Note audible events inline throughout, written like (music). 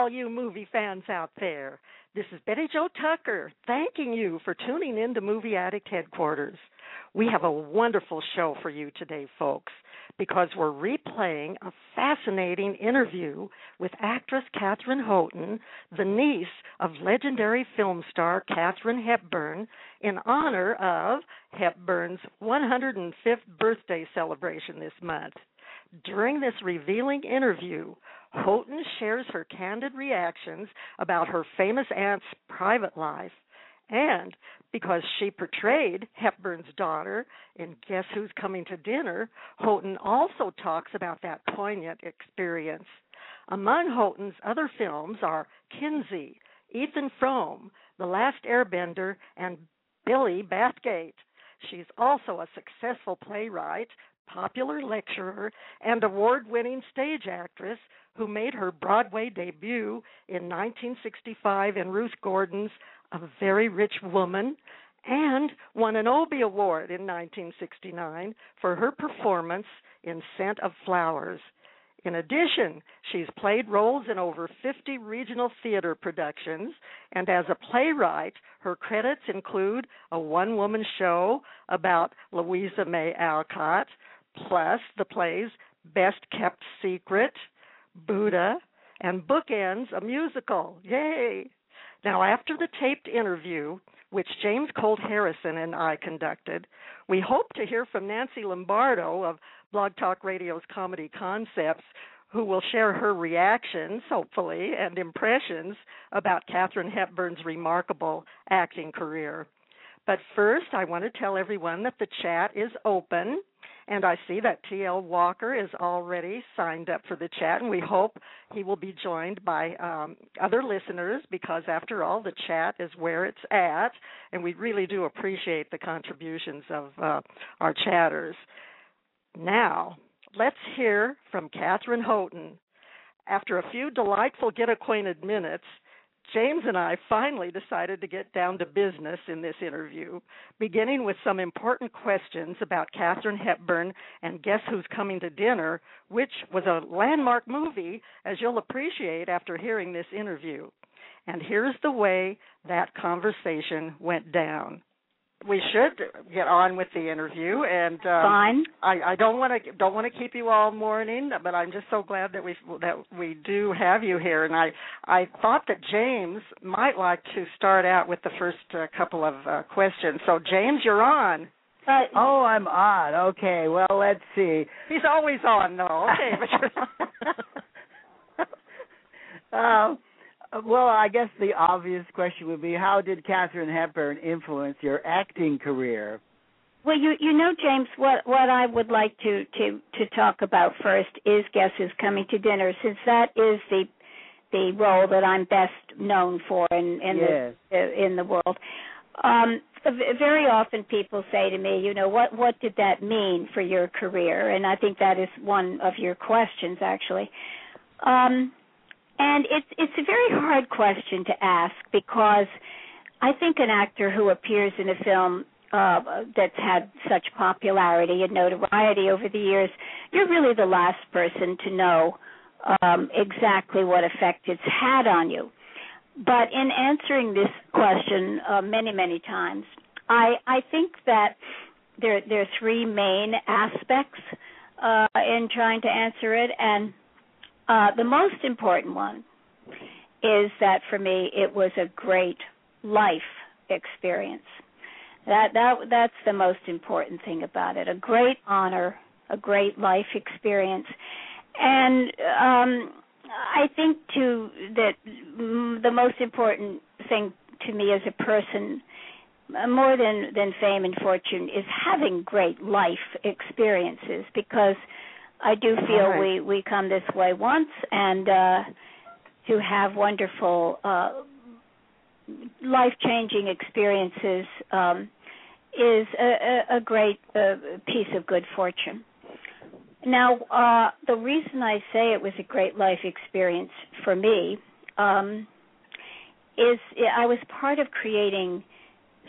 all you movie fans out there. This is Betty Jo Tucker thanking you for tuning in to Movie Addict Headquarters. We have a wonderful show for you today, folks, because we're replaying a fascinating interview with actress Katharine Houghton, the niece of legendary film star Katharine Hepburn, in honor of Hepburn's 105th birthday celebration this month. During this revealing interview, Houghton shares her candid reactions about her famous aunt's private life. And because she portrayed Hepburn's daughter in Guess Who's Coming to Dinner, Houghton also talks about that poignant experience. Among Houghton's other films are Kinsey, Ethan Frome, The Last Airbender, and Billy Bathgate. She's also a successful playwright, popular lecturer, and award winning stage actress who made her Broadway debut in 1965 in Ruth Gordon's A Very Rich Woman and won an Obie Award in 1969 for her performance in Scent of Flowers. In addition, she's played roles in over 50 regional theater productions, and as a playwright, her credits include a one woman show about Louisa May Alcott, plus the plays Best Kept Secret, Buddha, and Bookends, a musical. Yay! Now, after the taped interview, which James Colt Harrison and I conducted, we hope to hear from Nancy Lombardo of Blog Talk Radio's Comedy Concepts, who will share her reactions, hopefully, and impressions about Katharine Hepburn's remarkable acting career. But first, I want to tell everyone that the chat is open and I see that T.L. Walker is already signed up for the chat, and we hope he will be joined by um, other listeners because, after all, the chat is where it's at, and we really do appreciate the contributions of uh, our chatters. Now, let's hear from Katharine Houghton. After a few delightful get acquainted minutes, James and I finally decided to get down to business in this interview, beginning with some important questions about Katharine Hepburn and Guess Who's Coming to Dinner, which was a landmark movie, as you'll appreciate after hearing this interview. And here's the way that conversation went down we should get on with the interview and um, fine. I i don't want to don't want to keep you all morning but i'm just so glad that we that we do have you here. And i i thought that james might like to start out with the first uh, couple of uh, questions. So james you're on. Uh, oh i'm on. Okay. Well let's see. He's always on though. Okay but you're. (laughs) (laughs) um uh, well, I guess the obvious question would be how did Katharine Hepburn influence your acting career? Well, you you know, James, what what I would like to to to talk about first is Guess Who's Coming to Dinner, since that is the the role that I'm best known for in in yes. the uh, in the world. Um, very often people say to me, you know, what what did that mean for your career? And I think that is one of your questions, actually. Um, and it's it's a very hard question to ask because I think an actor who appears in a film uh, that's had such popularity and notoriety over the years, you're really the last person to know um, exactly what effect it's had on you. But in answering this question uh, many many times, I I think that there there are three main aspects uh, in trying to answer it, and uh, the most important one is that for me it was a great life experience. That that that's the most important thing about it. A great honor, a great life experience, and um, I think too that the most important thing to me as a person more than than fame and fortune is having great life experiences because I do feel right. we we come this way once and uh to have wonderful uh life changing experiences um is a, a, a great uh, piece of good fortune. Now, uh, the reason I say it was a great life experience for me um, is I was part of creating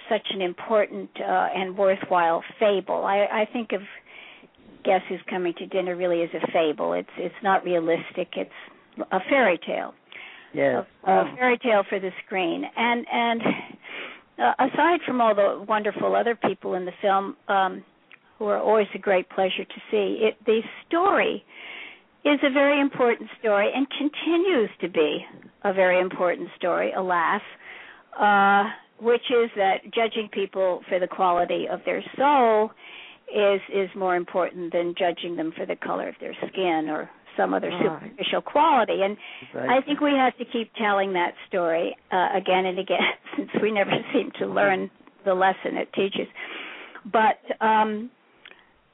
such an important uh, and worthwhile fable. I, I think of Guess Who's Coming to Dinner really as a fable. It's it's not realistic. It's a fairy tale. Yes. A, a fairy tale for the screen. And and uh, aside from all the wonderful other people in the film um, who are always a great pleasure to see, it the story is a very important story and continues to be a very important story, alas, uh, which is that judging people for the quality of their soul is is more important than judging them for the color of their skin or some other superficial quality. And Right. I think we have to keep telling that story uh, again and again (laughs) since we never (laughs) seem to learn the lesson it teaches. But um,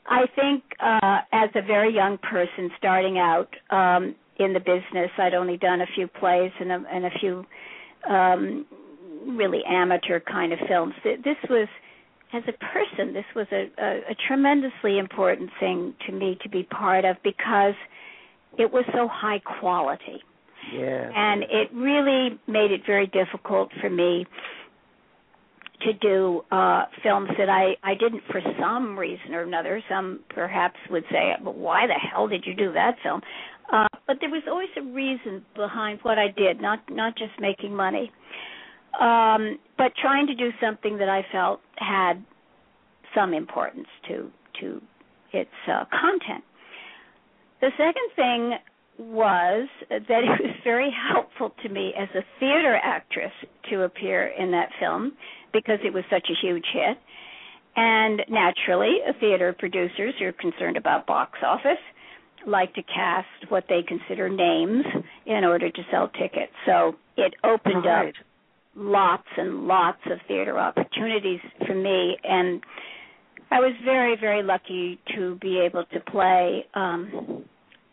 I think uh, as a very young person starting out um, in the business, I'd only done a few plays and a, and a few um, really amateur kind of films. This was, as a person, this was a, a, a tremendously important thing to me to be part of because it was so high quality. Yes. and it really made it very difficult for me to do uh films that I I didn't for some reason or another some perhaps would say but why the hell did you do that film? Uh but there was always a reason behind what I did not not just making money um but trying to do something that I felt had some importance to to its uh, content the second thing was that it was very helpful to me as a theater actress to appear in that film because it was such a huge hit. And naturally, theater producers who are concerned about box office like to cast what they consider names in order to sell tickets. So it opened Right. up lots and lots of theater opportunities for me and I was very very lucky to be able to play um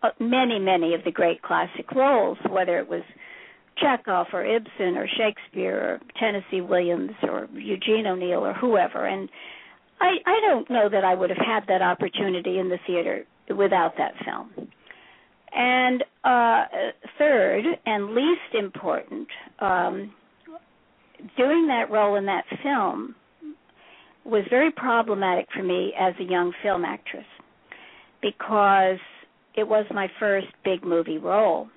uh, many many of the great classic roles whether it was Chekhov or Ibsen or Shakespeare or Tennessee Williams or Eugene O'Neill or whoever and I I don't know that I would have had that opportunity in the theater without that film. And uh third and least important um doing that role in that film was very problematic for me as a young film actress because it was my first big movie role.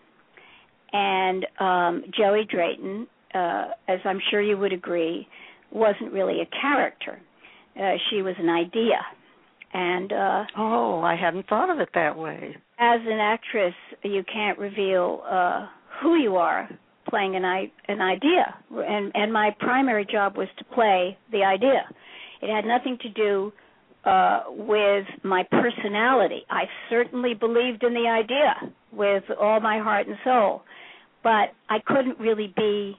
And um Joey Drayton, uh as I'm sure you would agree, wasn't really a character. Uh she was an idea. And uh Oh, I hadn't thought of it that way. as an actress, you can't reveal uh who you are playing an i an idea. And and my primary job was to play the idea. It had nothing to do uh with my personality. I certainly believed in the idea with all my heart and soul, but I couldn't really be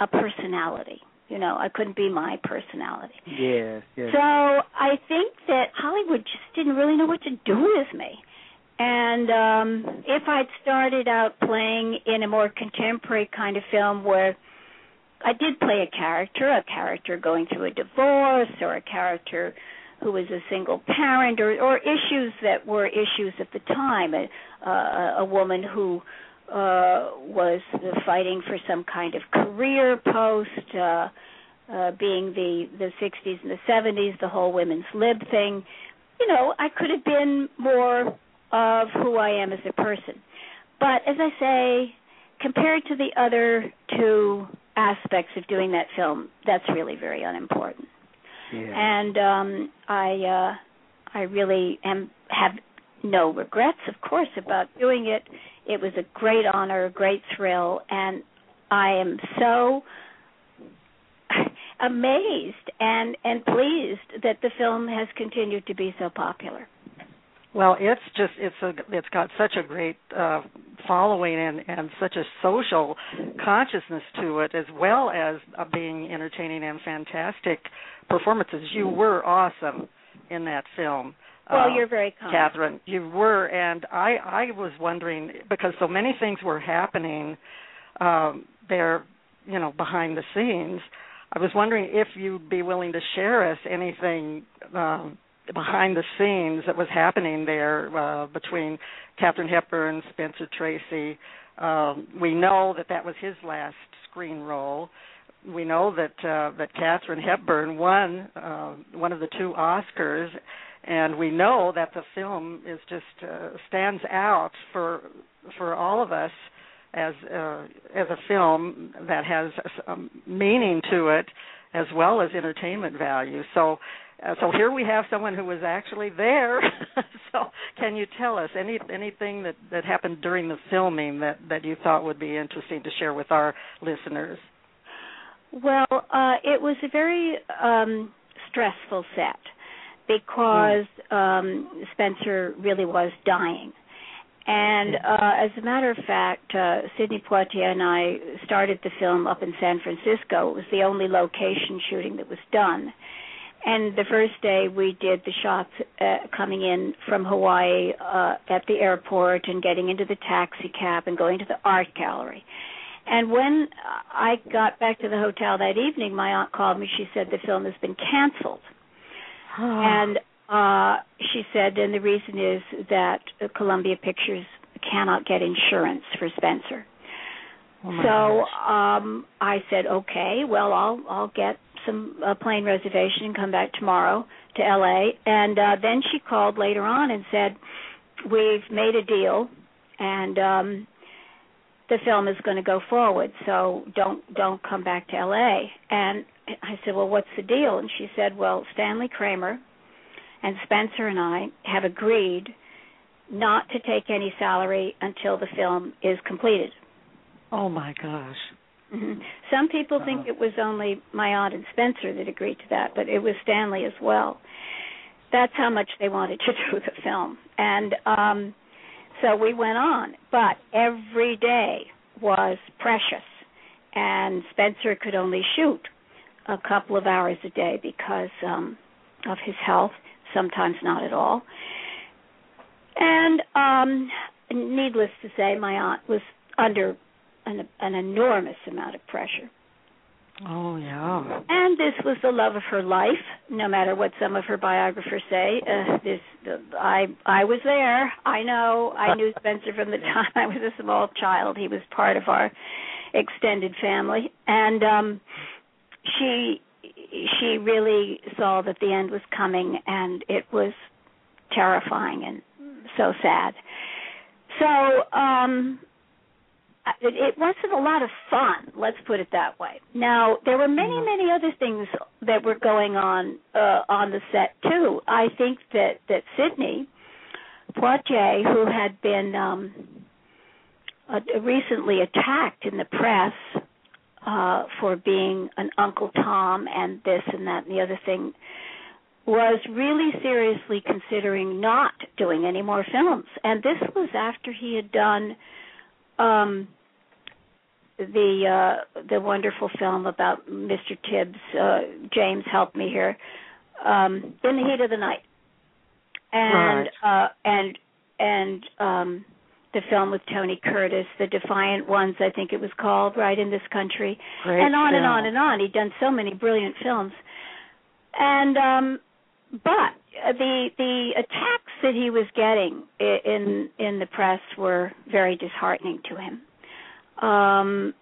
a personality. You know, I couldn't be my personality. Yes. Yes. So I think that Hollywood just didn't really know what to do with me. And um if I'd started out playing in a more contemporary kind of film where I did play a character, a character going through a divorce or a character who was a single parent or or issues that were issues at the time, a uh, a woman who uh was fighting for some kind of career post uh uh being the the 60s and the 70s the whole women's lib thing you know i could have been more of who i am as a person. But as i say compared to the other two aspects of doing that film that's really very unimportant. Yeah. and um i uh i really am have no regrets of course about doing it. It was a great honor a great thrill and i am so (laughs) amazed and and pleased that the film has continued to be so popular Well, it's just it's a it's got such a great uh following and and such a social consciousness to it, as well as uh, being entertaining and fantastic performances. You were awesome in that film. Well, uh, you're very kind. Katharine. You were, and I I was wondering because so many things were happening um, there, you know, behind the scenes. I was wondering if you'd be willing to share us anything um, behind the scenes that was happening there uh, between Katharine Hepburn, and Spencer Tracy. Um, we know that that was his last screen role. We know that uh, that Katharine Hepburn won uh, one of the two Oscars, and we know that the film is just uh, stands out for for all of us as uh, as a film that has some meaning to it as well as entertainment value. So uh, so here we have someone who was actually there. (laughs) so can you tell us any anything that that happened during the filming that that you thought would be interesting to share with our listeners? Well, uh, it was a very um, stressful set because um, Spencer really was dying. And uh, as a matter of fact, uh, Sidney Poitier and I started the film up in San Francisco. It was the only location shooting that was done. And the first day we did the shots uh, coming in from Hawaii uh, at the airport and getting into the taxi cab and going to the art gallery. And when I got back to the hotel that evening, my aunt called me. She said the film has been canceled. and uh, she said, and the reason is that Columbia Pictures cannot get insurance for Spencer. Oh so gosh. um I said, okay, well I'll I'll get some a plane reservation and come back tomorrow to LA. And uh then she called later on and said, we've made a deal and um the film is going to go forward, so don't don't come back to LA. And I said, well, what's the deal? And she said, well, Stanley Kramer and Spencer and I have agreed not to take any salary until the film is completed. oh my gosh. Hmm Some people think Uh-huh. it was only my aunt and Spencer that agreed to that, but it was Stanley as well. That's how much they wanted to (laughs) do the film. And um so we went on, but every day was precious. And Spencer could only shoot a couple of hours a day because um of his health, sometimes not at all. And um needless to say, my aunt was under an, an enormous amount of pressure. Oh yeah. And this was the love of her life, no matter what some of her biographers say. Uh, this, the, I, I was there. I know. I knew Spencer from the (laughs) time I was a small child. He was part of our extended family, and um, she, she really saw that the end was coming, and it was terrifying and so sad. So, um, it, it wasn't a lot of fun. Let's put it that way. Now there were many, Mhm. many other things that were going on uh, on the set too. I think that that Sidney Poitier, who had been um, uh, recently attacked in the press uh, for being an Uncle Tom and this and that and the other thing, was really seriously considering not doing any more films. And this was after he had done um the uh the wonderful film about Mr. Tibbs uh James help me here um in the heat of the night. And uh and and um the film with Tony Curtis the Defiant Ones I think it was called right in this country. Great and on and on and on. He'd done so many brilliant films. And um but uh, the the attacks that he was getting in in the press were very disheartening to him. Um,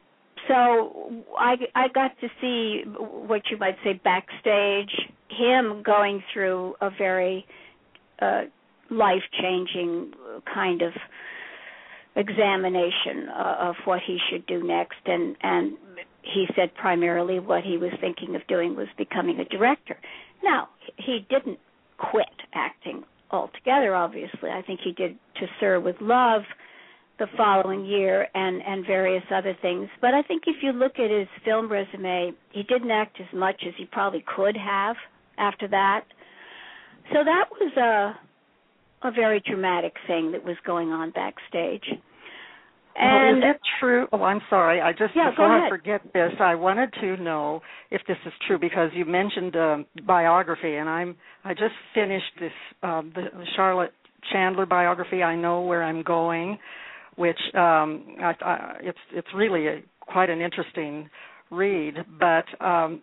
so I I got to see what you might say backstage him going through a very uh, life changing kind of examination uh, of what he should do next and and he said primarily what he was thinking of doing was becoming a director. Now, he didn't quit acting altogether obviously. I think he did To Sir with Love the following year and and various other things. But I think if you look at his film resume, he didn't act as much as he probably could have after that. So that was a a very dramatic thing that was going on backstage. And well, is it true? Oh, I'm sorry. I just Yeah, before I forget this, I wanted to know if this is true because you mentioned um, biography, and I'm I just finished this um, the Charlotte Chandler biography. I know where I'm going, which um, I, I, it's it's really a, quite an interesting read. But um,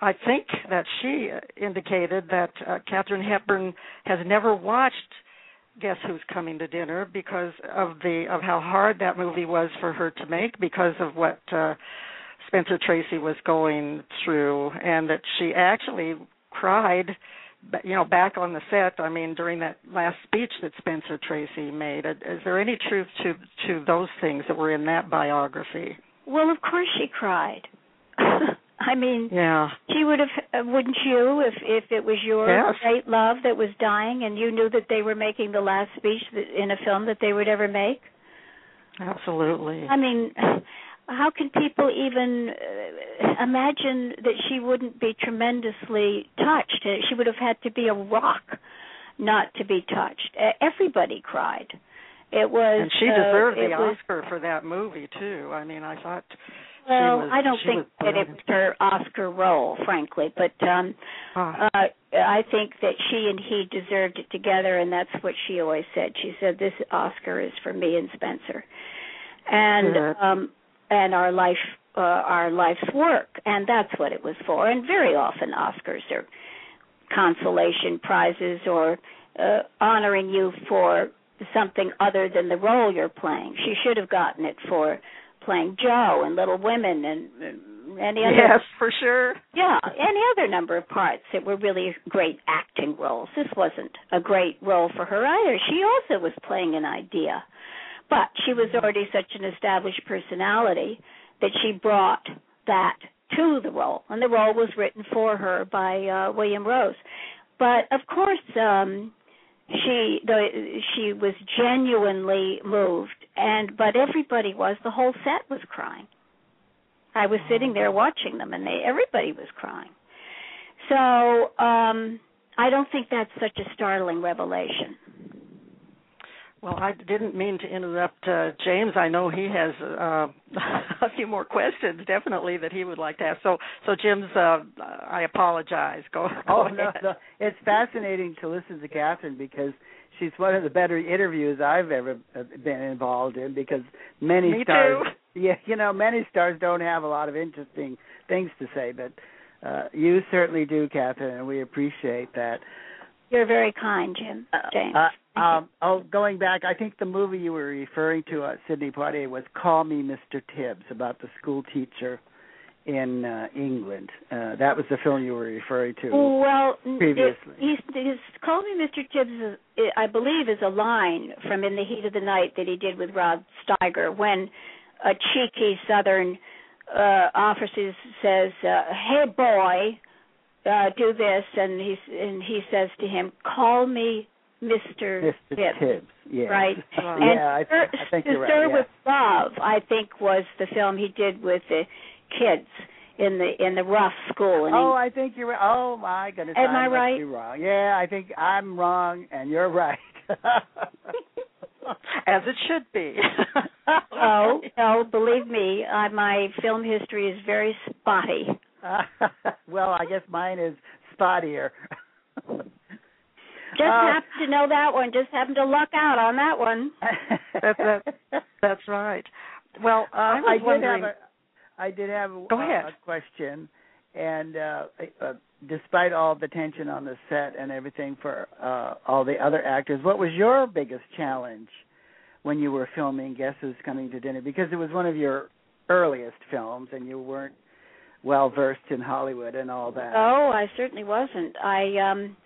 I think that she indicated that uh, Katharine Hepburn has never watched Guess Who's Coming to Dinner because of the of how hard that movie was for her to make because of what uh, Spencer Tracy was going through, and that she actually cried. You know, back on the set. I mean, during that last speech that Spencer Tracy made, is there any truth to to those things that were in that biography? well, of course she cried. (laughs) I mean, Yeah. she would have, uh, wouldn't you, if if it was your Yes. great love that was dying, and you knew that they were making the last speech in a film that they would ever make? Absolutely. I mean, how can people even uh, imagine that she wouldn't be tremendously touched? Uh, She would have had to be a rock not to be touched. Uh, Everybody cried. It was and she uh, deserved it the was, Oscar for that movie too. I mean, I thought Well, was- I don't think that it was her Oscar role, frankly, but um Ah. uh I think that she and he deserved it together and that's what she always said. She said this Oscar is for me and Spencer. And Good. um and our life uh, our life's work and that's what it was for. And very often Oscars are consolation prizes or uh, honoring you for something other than the role you're playing. She should have gotten it for playing Jo and Little Women and uh, any other yes, for sure. yeah, any other number of parts that were really great acting roles. This wasn't a great role for her either. She also was playing an idea. But she was already such an established personality that she brought that to the role. And the role was written for her by uh William Rose. But of course, um she the she was genuinely moved and but everybody was the whole set was crying. I was sitting there watching them and they everybody was crying. So, um I don't think that's such a startling revelation. Well, I didn't mean to interrupt uh, James. I know he has uh, (laughs) a few more questions, definitely that he would like to ask. So, so Jim's. Uh, I apologize. Go. (laughs) go Oh ahead. no, no, it's fascinating to listen to Katharine because she's one of the better interviews I've ever uh, been involved in. Because many Me stars, too. (laughs) yeah, you know, many stars don't have a lot of interesting things to say, but uh, you certainly do, Katharine, and we appreciate that. You're very kind, Jim. James. Uh, Thank you. Um, oh, going back, I think the movie you were referring to, uh, Sidney Poitier, was "Call Me Mr. Tibbs" about the school teacher in uh, England. Uh, that was the film you were referring to. Well, previously. It, his "Call Me Mr. Tibbs," is, I believe, is a line from "In the Heat of the Night" that he did with Rod Steiger when a cheeky Southern uh, officer says, uh, "Hey, boy, uh, do this," and he and he says to him, "Call me Mr. Mr. Tibbs." Tibbs, (laughs) yeah. Right. Wow. And yeah, I, Sir, I think to you're Sir right. with Love, I think, was the film he did with the kids in the in the rough school. And yeah. Oh, I think you're right. Oh my goodness, Am I must right? Be wrong. Yeah, I think I'm wrong, and you're right. (laughs) As it should be. (laughs) oh no, believe me, uh, my film history is very spotty. well, I guess mine is spottier. Just Uh, happen to know that one. Just happen to luck out on that one. (laughs) that, that, that's right. Well, uh, I was I did wondering. have a, I did have a, Go ahead. a question, and uh, uh, despite all the tension on the set and everything for uh, all the other actors, what was your biggest challenge when you were filming Guess Who's Coming to Dinner? Because it was one of your earliest films, and you weren't well versed in Hollywood and all that. Oh, I certainly wasn't. I um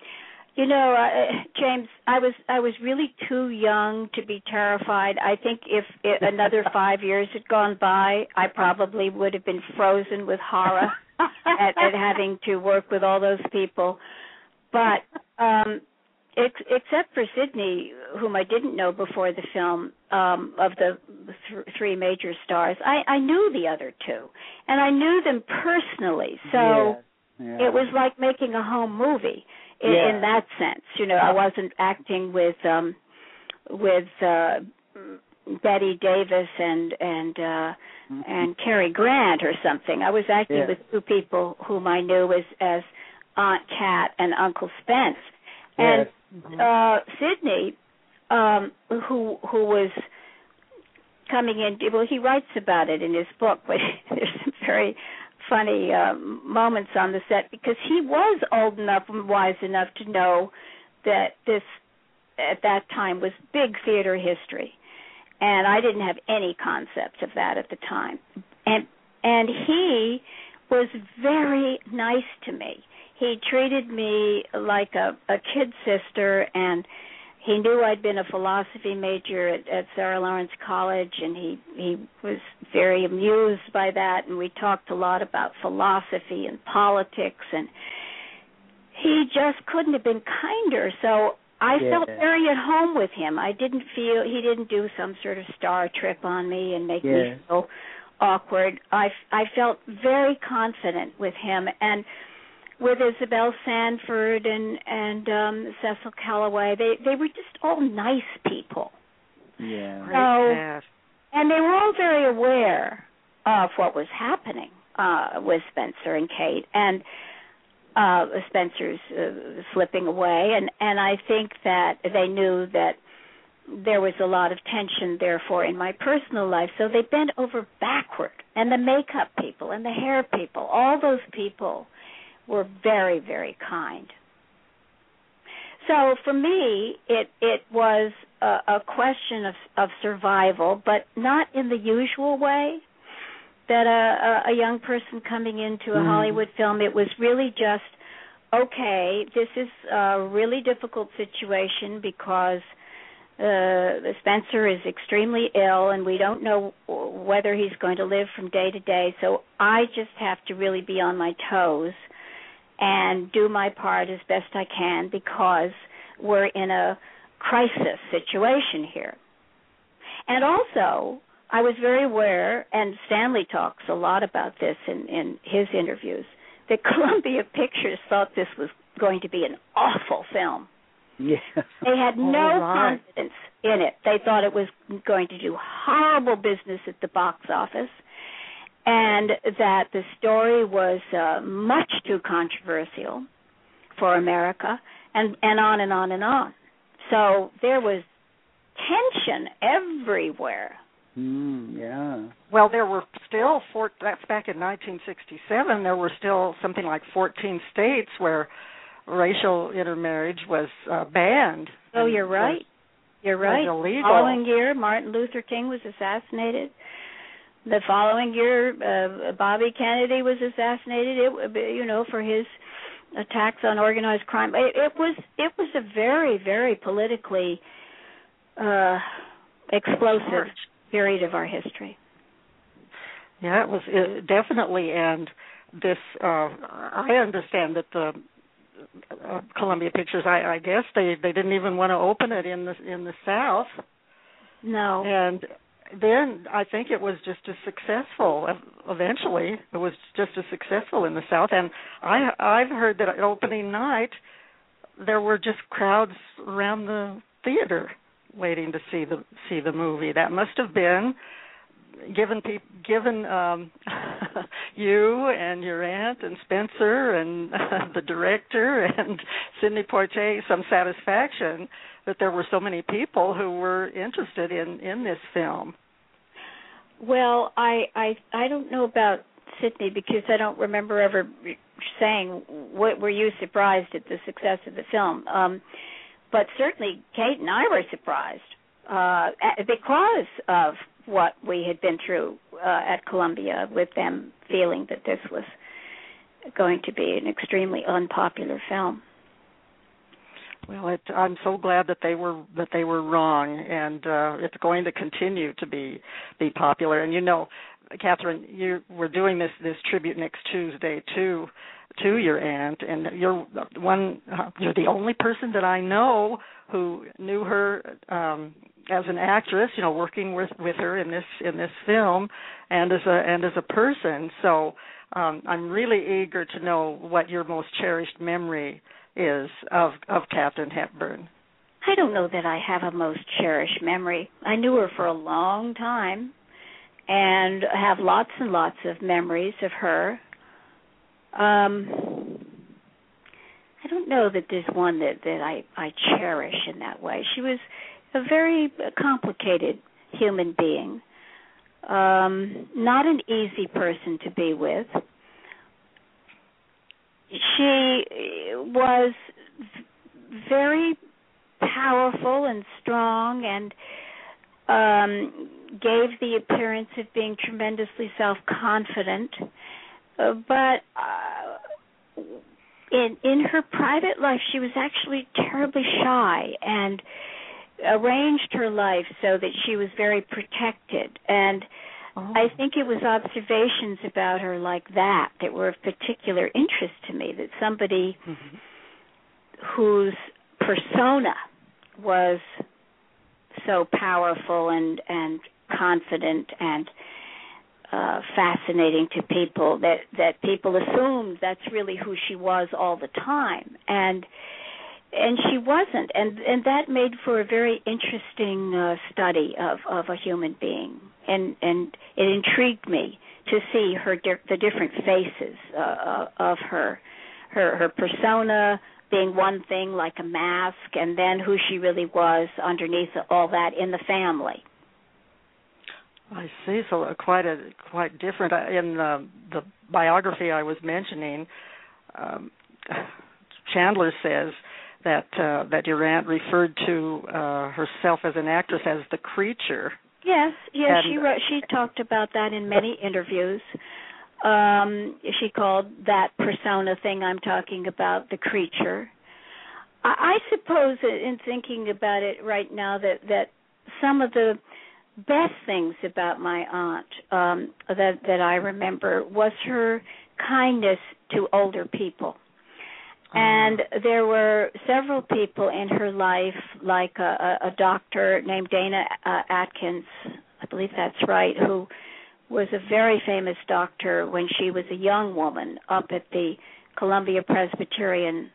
you know, uh, James, I was I was really too young to be terrified. I think if it, another (laughs) 5 years had gone by, I probably would have been frozen with horror (laughs) at, at having to work with all those people. But um ex- except for Sidney, whom I didn't know before the film, um, of the th- three major stars, I, I knew the other two, and I knew them personally. So Yeah, yeah. it was like making a home movie in, Yeah. in that sense. You know, I wasn't acting with um with uh Bette Davis and and uh Mhm. and Cary Grant or something. I was acting Yeah. with two people whom I knew as as Aunt Cat and Uncle Spence. And Yes. uh Sidney um who who was coming in well he writes about it in his book but (laughs) there's some very funny um moments on the set because he was old enough and wise enough to know that this at that time was big theater history. And I didn't have any concept of that at the time. And and he was very nice to me. He treated me like a a kid sister and he knew I'd been a philosophy major at, at Sarah Lawrence College, and he he was very amused by that. And we talked a lot about philosophy and politics, and he just couldn't have been kinder. So I Yeah. felt very at home with him. I didn't feel he didn't do some sort of star trip on me and make Yeah. me feel awkward. I I felt very confident with him and with Isabel Sanford and and um Cecil Kellaway. They they were just all nice people. Yeah. Great So- cast. And they were all very aware of what was happening uh with Spencer and Kate and uh Spencer's uh, slipping away and and I think that they knew that there was a lot of tension therefore in my personal life so they bent over backward and the makeup people and the hair people all those people were very very kind. So for me it it was a, a question of of survival but not in the usual way that a a, a young person coming into a Mhm. hollywood film. It was really just okay this is a really difficult situation because uh Spencer is extremely ill and we don't know whether he's going to live from day to day. So I just have to really be on my toes and do my part as best I can because we're in a crisis situation here. And also, I was very aware, and Stanley talks a lot about this in, in his interviews, that (laughs) Columbia Pictures thought this was going to be an awful film. Yeah. They had (laughs) no right. confidence in it. They thought it was going to do horrible business at the box office and that the story was uh, much too controversial for America and and on and on and on. So there was tension everywhere. Mm, yeah. Well, there were still four. That's back in 1967. There were still something like 14 states where racial intermarriage was uh, banned. Oh, you're was- right. You're was right. illegal. Following year, Martin Luther King was assassinated. The following year, uh, Bobby Kennedy was assassinated. It, you know, for his attacks on organized crime. It, it was it was a very very politically uh, explosive period of our history. Yeah, it was it, definitely, and this. Uh, I understand that the uh, Columbia Pictures. I, I guess they they didn't even want to open it in the in the South, No. and then I think it was just as successful. Eventually, it was just as successful in the South, and I I've heard that at opening night there were just crowds around the theater waiting to see the see the movie. That must have been given given um (laughs) you and your aunt and Spencer and (laughs) the director and Sidney Poitier some satisfaction that there were so many people who were interested in in this film. Well, I I I don't know about Sidney because I don't remember ever saying what were you surprised at the success of the film. Um but certainly Kate and I were surprised uh because of what we had been through uh, at Columbia with them feeling that this was going to be an extremely unpopular film. Well, it, I'm so glad that they were that they were wrong, and uh, it's going to continue to be be popular. And you know, Katharine, you we're doing this this tribute next Tuesday to to your aunt, and you're one. You're the only person that I know who knew her um, as an actress. You know, working with with her in this in this film, and as a and as a person. So um, I'm really eager to know what your most cherished memory is of of Katharine Hepburn. I don't know that I have a most cherished memory. I knew her for a long time and have lots and lots of memories of her. Um I don't know that there's one that that I I cherish in that way. She was a very complicated human being. Um not an easy person to be with. She was very powerful and strong and um gave the appearance of being tremendously self-confident uh, but uh, in in her private life she was actually terribly shy and arranged her life so that she was very protected and Oh. I think it was observations about her like that that were of particular interest to me that somebody Mhm. whose persona was so powerful and and confident and uh fascinating to people that that people assumed that's really who she was all the time and and she wasn't and and that made for a very interesting uh study of of a human being and and it intrigued me to see her di- the different faces uh, uh, of her her her persona being one thing like a mask and then who she really was underneath all that in the family I see. So uh, quite a quite different uh, in the the biography I was mentioning. Um, Chandler says that uh, that your aunt referred to uh, herself as an actress as the creature. Yes, yes, And- she wrote, she talked about that in many interviews. Um, she called that persona thing I'm talking about the creature. I, I suppose in thinking about it right now that that some of the best things about my aunt um, that that I remember was her kindness to older people. And there were several people in her life, like a, a, a doctor named Dana uh, Atkins, I believe that's right, who was a very famous doctor when she was a young woman up at the Columbia Presbyterian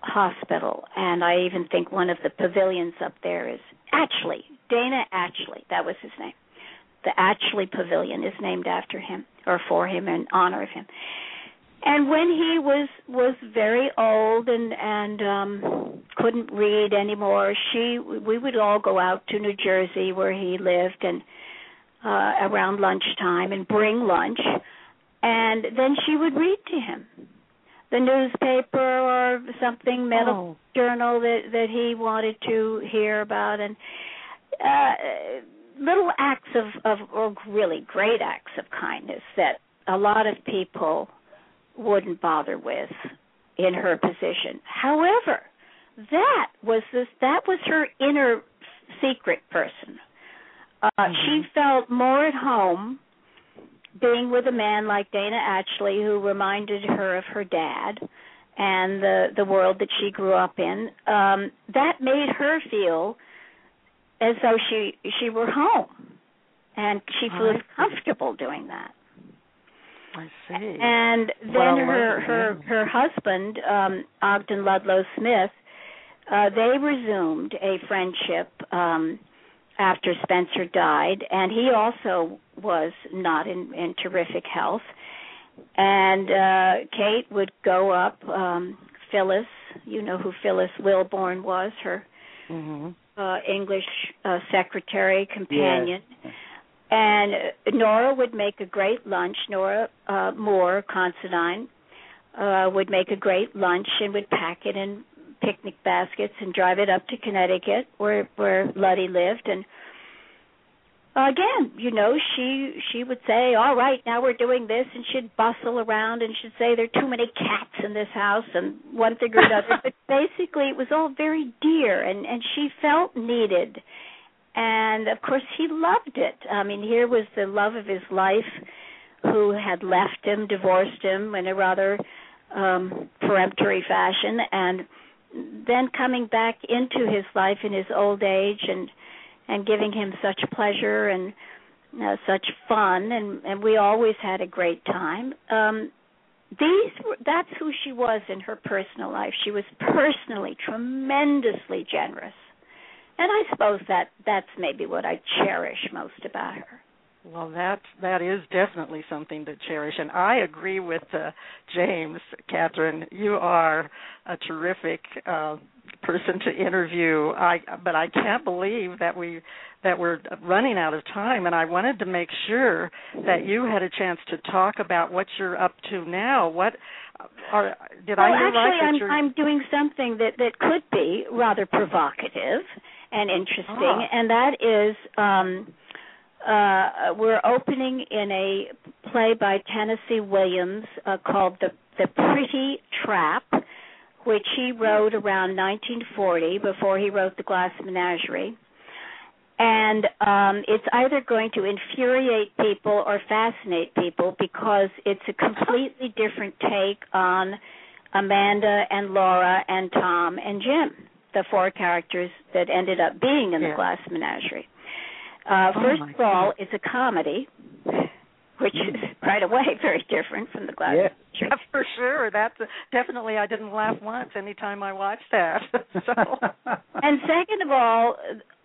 Hospital. And I even think one of the pavilions up there is Atchley, Dana Atchley, that was his name. The Atchley Pavilion is named after him or for him in honor of him and when he was was very old and and um couldn't read anymore she we would all go out to New Jersey where he lived and uh around lunchtime and bring lunch. And then she would read to him. The newspaper or something medical Oh. journal that that he wanted to hear about. And uh little acts of of or really great acts of kindness that a lot of people wouldn't bother with in her position. However, that was this that was her inner secret person. Uh she felt more at home being with a man like Dana Atchley, who reminded her of her dad and the the world that she grew up in. Um that made her feel as though she she were home and she see. comfortable doing that I see. and then her her her husband um Ogden Ludlow Smith uh they resumed a friendship um after Spencer died and he also was not in in terrific health and uh Kate would go up um Phyllis you know who Phyllis Wilbourn was her hmm uh English uh secretary companion Yes. And Nora would make a great lunch. Nora uh, Moore Considine uh, would make a great lunch and would pack it in picnic baskets and drive it up to Connecticut, where where Luddy lived. And again, you know, she she would say, "All right, now we're doing this," and she'd bustle around and she'd say, "There are too many cats in this house," and one thing or another. (laughs) but basically, it was all very dear, and and she felt needed and of course he loved it. I mean, here was the love of his life who had left him, divorced him in a rather um peremptory fashion and then coming back into his life in his old age and and giving him such pleasure and uh, such fun and and we always had a great time. Um these were, that's who she was in her personal life. She was personally tremendously generous and I suppose that that's maybe what I cherish most about her. Well, that that is definitely something to cherish, and I agree with uh, James, Katharine. You are a terrific uh, person to interview. I but I can't believe that we that we're running out of time, and I wanted to make sure that you had a chance to talk about what you're up to now. What are did well, I hear actually, right I'm, I'm doing something that that could be rather provocative and interesting, Ah. and that is. um uh we're opening in a play by Tennessee Williams uh, called The The Pretty Trap, which he wrote around 1940 before he wrote The Glass Menagerie. And um it's either going to infuriate people or fascinate people because it's a completely different take on Amanda and Laura and Tom and Jim, the four characters that ended up being in the Yeah. Glass Menagerie. Uh, Oh, first of all, it's a comedy, which is right away (laughs) very different from the Glass Yeah. Menagerie. (laughs) for sure. That's definitely. I didn't laugh once any time I watched that. (laughs) so And second of all,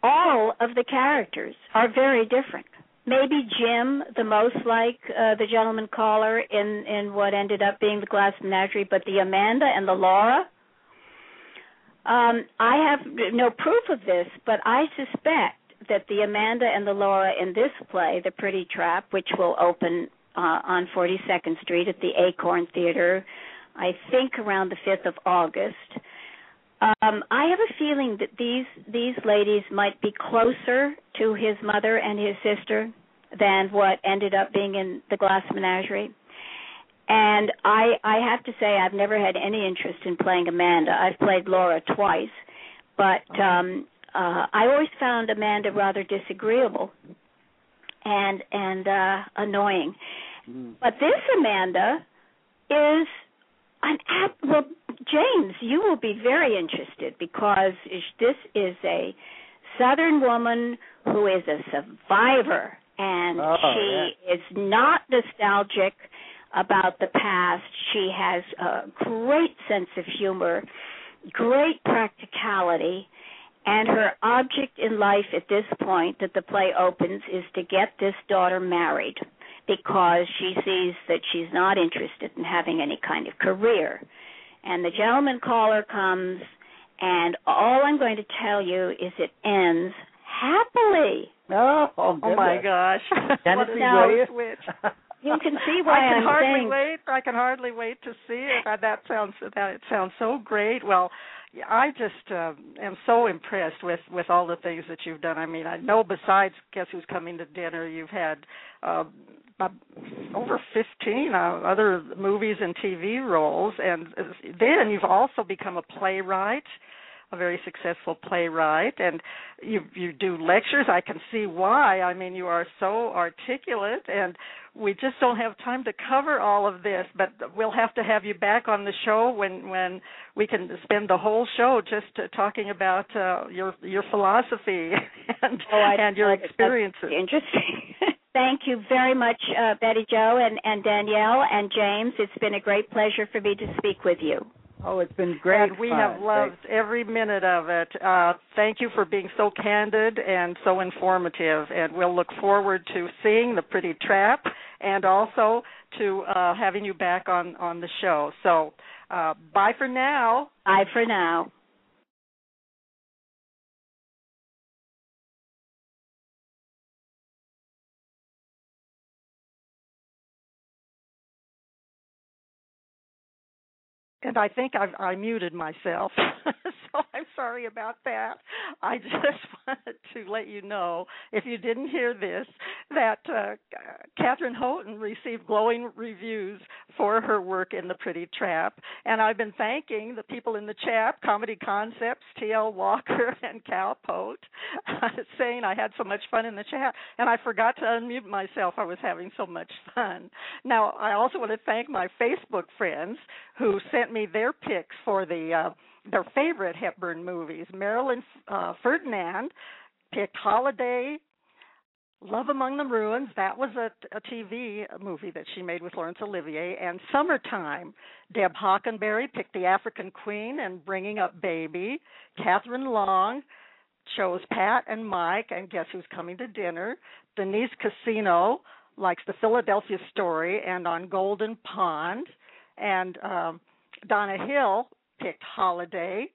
all of the characters are very different. Maybe Jim, the most like uh, the gentleman caller in in what ended up being the Glass Menagerie, but the Amanda and the Laura. Um, I have no proof of this, but I suspect that the Amanda and the Laura in this play, The Pretty Trap, which will open uh, on 42nd Street at the Acorn Theater, I think around the 5th of August. Um, I have a feeling that these these ladies might be closer to his mother and his sister than what ended up being in the Glass Menagerie. And I I have to say I've never had any interest in playing Amanda. I've played Laura twice, but um uh I always found Amanda rather disagreeable and and uh annoying. Mm. But this Amanda is an app. Well, James, you will be very interested because this is a Southern woman who is a survivor, and Oh, she is not nostalgic about the past. She has a great sense of humor, great practicality, and her object in life at this point that the play opens is to get this daughter married because she sees that she's not interested in having any kind of career. And the gentleman caller comes, and all I'm going to tell you is it ends happily. Oh, oh, Oh my gosh! Tennessee what a Now- Williams. switch. (laughs) You can (laughs) see why I can am hardly saying wait. I can hardly wait to see it. Uh, That sounds that it sounds so great. Well, I just uh, am so impressed with with all the things that you've done. I mean, I know besides Guess Who's Coming to Dinner, you've had uh, uh, over 15 uh, other movies and TV roles, and uh, then you've also become a playwright a very successful playwright and you you do lectures i can see why i mean you are so articulate and we just don't have time to cover all of this but we'll have to have you back on the show when when we can spend the whole show just uh, talking about uh, your your philosophy (laughs) and Oh, I- and your experiences Interesting. (laughs) Thank you very much, uh, Betty Jo and, and Danielle and James. It's been a great pleasure for me to speak with you. Oh, it's been great. and we fun. have loved every minute of it. Uh, thank you for being so candid and so informative, and we'll look forward to seeing the Pretty Trap and also to uh, having you back on on the show. So, uh, bye for now. Bye for now. And I think I've I muted myself, (laughs) so I'm sorry about that. I (laughs) just wanted to let you know, if you didn't hear this, that uh, Katharine Houghton received glowing reviews for her work in The Pretty Trap, and I've been thanking the people in the chat, Comedy Concepts, T.L. Walker, (laughs) and Cal Pote, saying I had so much fun in the chat, and I forgot to unmute myself. I was having so much fun. Now, I also want to thank my Facebook friends who sent me their picks for the uh, their favorite Hepburn movies. Marilyn uh, Ferdinand picked Holiday, Love Among the Ruins. That was a, a TV movie that she made with Laurence Olivier. And Summertime. Deb Hockenberry picked The African Queen and Bringing Up Baby. Catherine Long chose Pat and Mike, and guess who's coming to dinner? Denise Casino likes the Philadelphia Story and on Golden Pond, and um, Donna Hill picked Holiday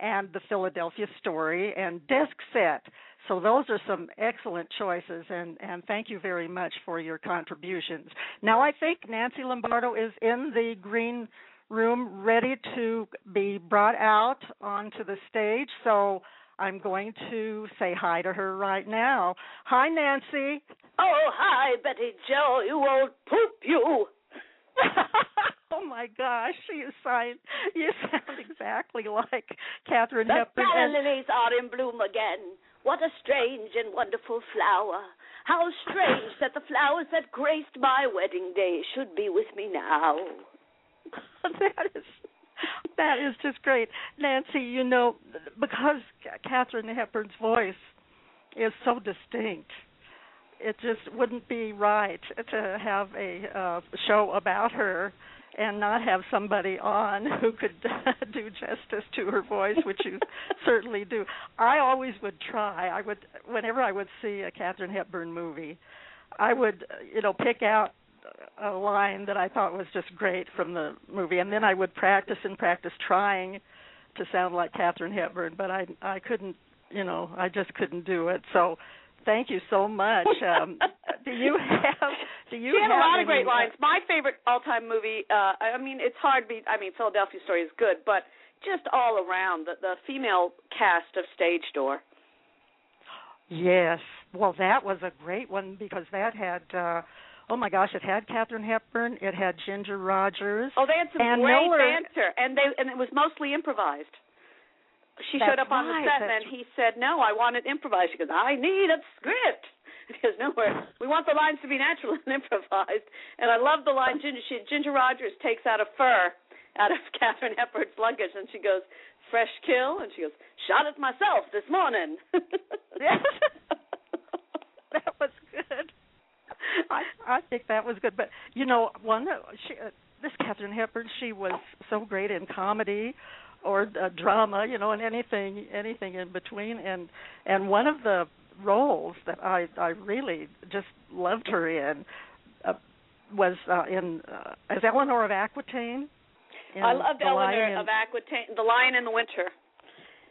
and the Philadelphia Story and Desk Set. So those are some excellent choices, and and thank you very much for your contributions. Now I think Nancy Lombardo is in the green room, ready to be brought out onto the stage. So I'm going to say hi to her right now. Hi, Nancy. Oh, hi, Betty Jo, you old poop, you. (laughs) oh my gosh, (laughs) you sound you sound exactly like Katharine the Hepburn. The lilies are in bloom again. What a strange and wonderful flower. How strange that the flowers that graced my wedding day should be with me now. (laughs) that is that is just great, Nancy. You know, because Katharine Hepburn's voice is so distinct, it just wouldn't be right to have a uh, show about her and not have somebody on (laughs) who could (laughs) do justice to her voice, which you (laughs) certainly do. I always would try. I would, whenever I would see a Katharine Hepburn movie, I would, you know, pick out a line that I thought was just great from the movie, and then I would practice and practice trying to sound like Katharine Hepburn, but I I couldn't, you know, I just couldn't do it. So Thank you so much. Um, do you (laughs) have? Do you? She had have a lot any, of great lines. My favorite all-time movie. Uh, I mean, it's hard. Be, I mean, Philadelphia Story is good, but just all around the the female cast of Stage Door. Yes. Well, that was a great one because that had. uh Oh my gosh! It had Katharine Hepburn. It had Ginger Rogers. Oh, they had some and great Miller. banter, and they and it was mostly improvised she That's showed up on the right, set and he said, "No, I want it improvised." She goes, "I need a script." (laughs) He goes, "No, we want the lines to be natural and (laughs) improvised." And I love the line Ginger, she, Ginger Rogers takes out a fur out of (laughs) Katharine Hepburn's luggage, and she goes, "Fresh kill," and she goes, "Shot it myself this morning." yes, that was good. I I think that was good, but you know, one she uh, this Katharine Hepburn, she was so great in comedy or uh, drama, you know, and anything anything in between. And and one of the roles that I I really just loved her in uh, was uh, in uh, as Eleanor of Aquitaine. I loved Eleanor of Aquitaine, The Lion in the Winter.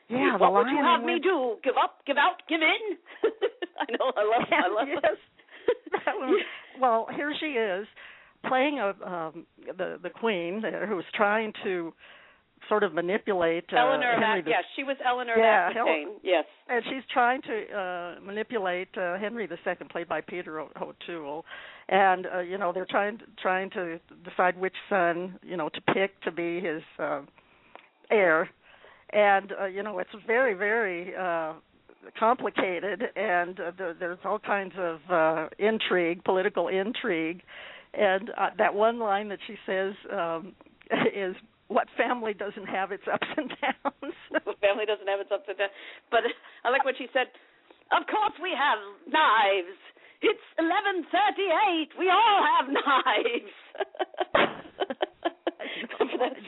Yeah, what would you have me do? Give up? Give out? Give in? (laughs) I know. I love. I love. yes. was, well, here she is playing a um the the queen who was trying to sort of manipulate uh, Eleanor Henry of, yes, she was Eleanor yeah, Aquitaine. yes, and she's trying to uh manipulate uh, Henry II, played by Peter O'Toole, and uh, you know they're trying trying to decide which son you know to pick to be his uh, heir, and uh, you know it's very very. uh complicated and uh, there, there's all kinds of uh intrigue political intrigue and uh, that one line that she says um (laughs) is what family doesn't have its ups and downs? (laughs) what family doesn't have its ups and downs? But I like what she said. Of course we have knives. It's eleven thirty-eight. We all have knives.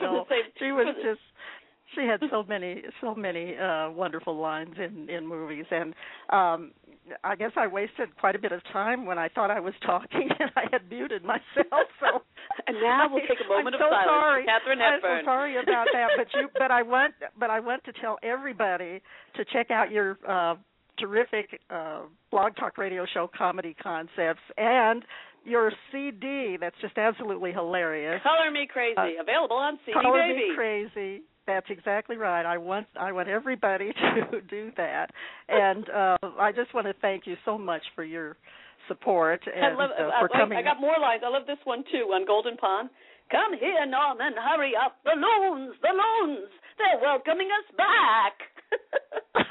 (laughs) no, she was just she had so many so many uh wonderful lines in in movies and um I guess I wasted quite a bit of time when I thought I was talking (laughs) and I had muted myself. So (laughs) and now we'll take a moment I'm of so silence. Sorry. Katharine Hepburn. I'm so sorry about that, but you but I want but I want to tell everybody to check out your uh terrific uh blog talk radio show comedy concepts and your CD that's just absolutely hilarious. Color Me Crazy, uh, available on CD Color Baby. Me Crazy that's exactly right. I want I want everybody (laughs) to do that, and uh, I just want to thank you so much for your support and I love, uh, for I, coming. I got more lines. I love this one too on Golden Pond. Come here, Norman, hurry up! The loons, the loons, they're welcoming us back. (laughs)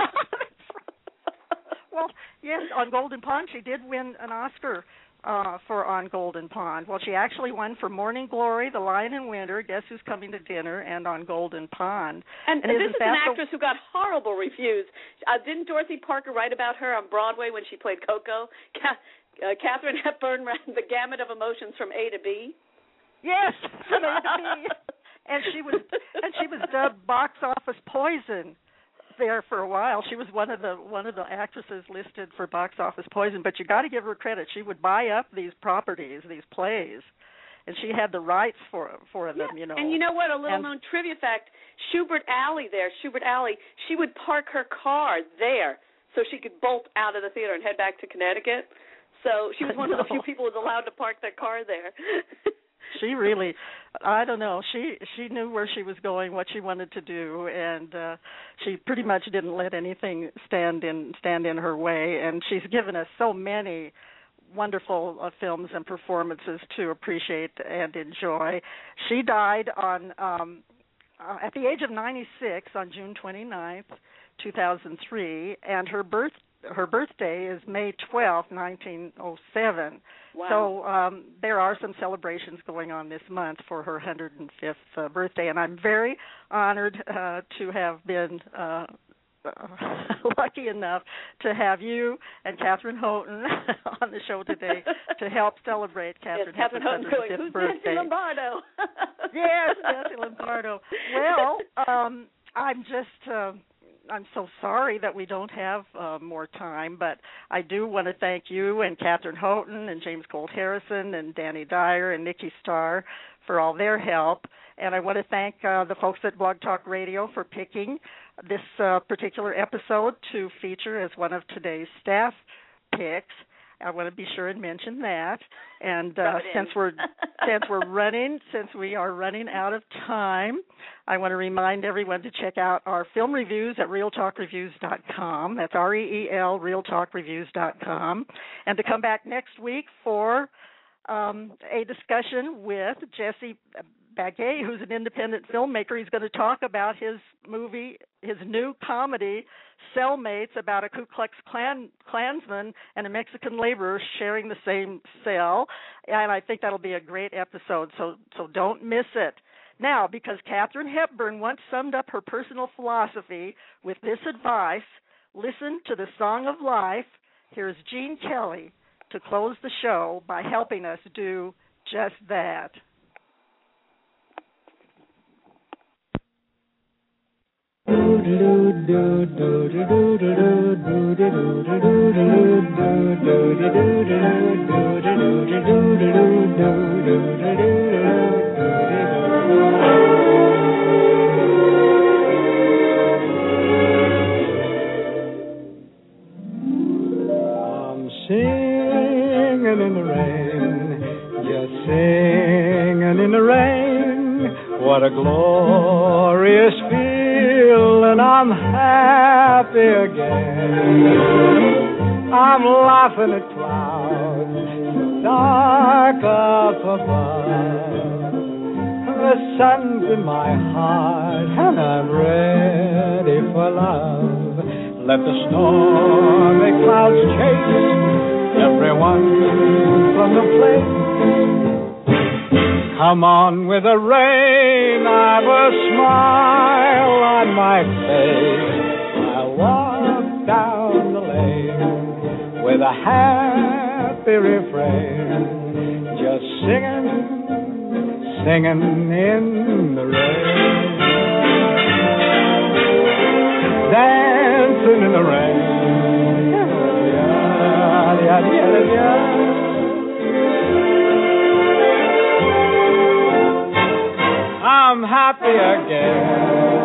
well, yes, on Golden Pond, she did win an Oscar uh, for On Golden Pond. Well, she actually won for Morning Glory, The Lion in Winter, Guess Who's Coming to Dinner, and On Golden Pond. And, and this is an the... actress who got horrible reviews. Uh, didn't Dorothy Parker write about her on Broadway when she played Coco? Uh, Katharine (laughs) Hepburn ran the gamut of emotions from A to B. Yes, from A to B. (laughs) and she was and she was dubbed box office poison there for a while. She was one of the one of the actresses listed for box office poison, but you got to give her credit. She would buy up these properties, these plays, and she had the rights for for them. Yeah. You know. And you know what? A little And- known trivia fact: Shubert Alley there, Shubert Alley. She would park her car there so she could bolt out of the theater and head back to Connecticut. So she was one of the few people who was allowed to park their car there. (laughs) she really i don't know. She she knew where she was going what she wanted to do and uh she pretty much didn't let anything stand in stand in her way. And she's given us so many wonderful uh, films and performances to appreciate and enjoy. She died on um uh, at the age of 96 on June 29th 2003 and her birth her birthday is May 12th 1907 wow. so um, there are some celebrations going on this month for her 105th uh, birthday, and I'm very honored uh, to have been uh, (laughs) lucky enough to have you and Katharine Houghton (laughs) on the show today (laughs) to help celebrate Katharine yes, Katharine Houghton's Houghton going, 105th Who's birthday. Nancy Lombardo? yes, Nancy Lombardo. Well, um, I'm just. Uh, I'm so sorry that we don't have uh, more time, but I do want to thank you and Katharine Houghton and James Colt Harrison and Danny Dyer and Nikki Starr for all their help. And I want to thank uh, the folks at Blog Talk Radio for picking this uh, particular episode to feature as one of today's staff picks. I want to be sure and mention that. And uh, Rub it in. since we're since we're running (laughs) since we are running out of time, I want to remind everyone to check out our film reviews at reeltalkreviews.com. That's R E E L reeltalkreviews.com, and to come back next week for um, a discussion with Jesse Baget, who's an independent filmmaker. He's going to talk about his movie, his new comedy, Cellmates, about a Ku Klux Klan Klansman and a Mexican laborer sharing the same cell. And I think that'll be a great episode. So so don't miss it. Now, because Katharine Hepburn once summed up her personal philosophy with this advice, listen to the Song of Life. Here's Gene Kelly to close the show by helping us do just that. I'm singing in the rain, just singing in the rain. What a glorious feeling! I'm happy again. I'm laughing at clouds dark up above. The sun's in my heart, and I'm ready for love. Let the stormy clouds chase everyone from the place. Come on with the rain, I've a smile my face. I'll walk down the lane with a happy refrain, just singing, singing in the rain dancing in the rain. Yeah, yeah, yeah, yeah. I'm happy again.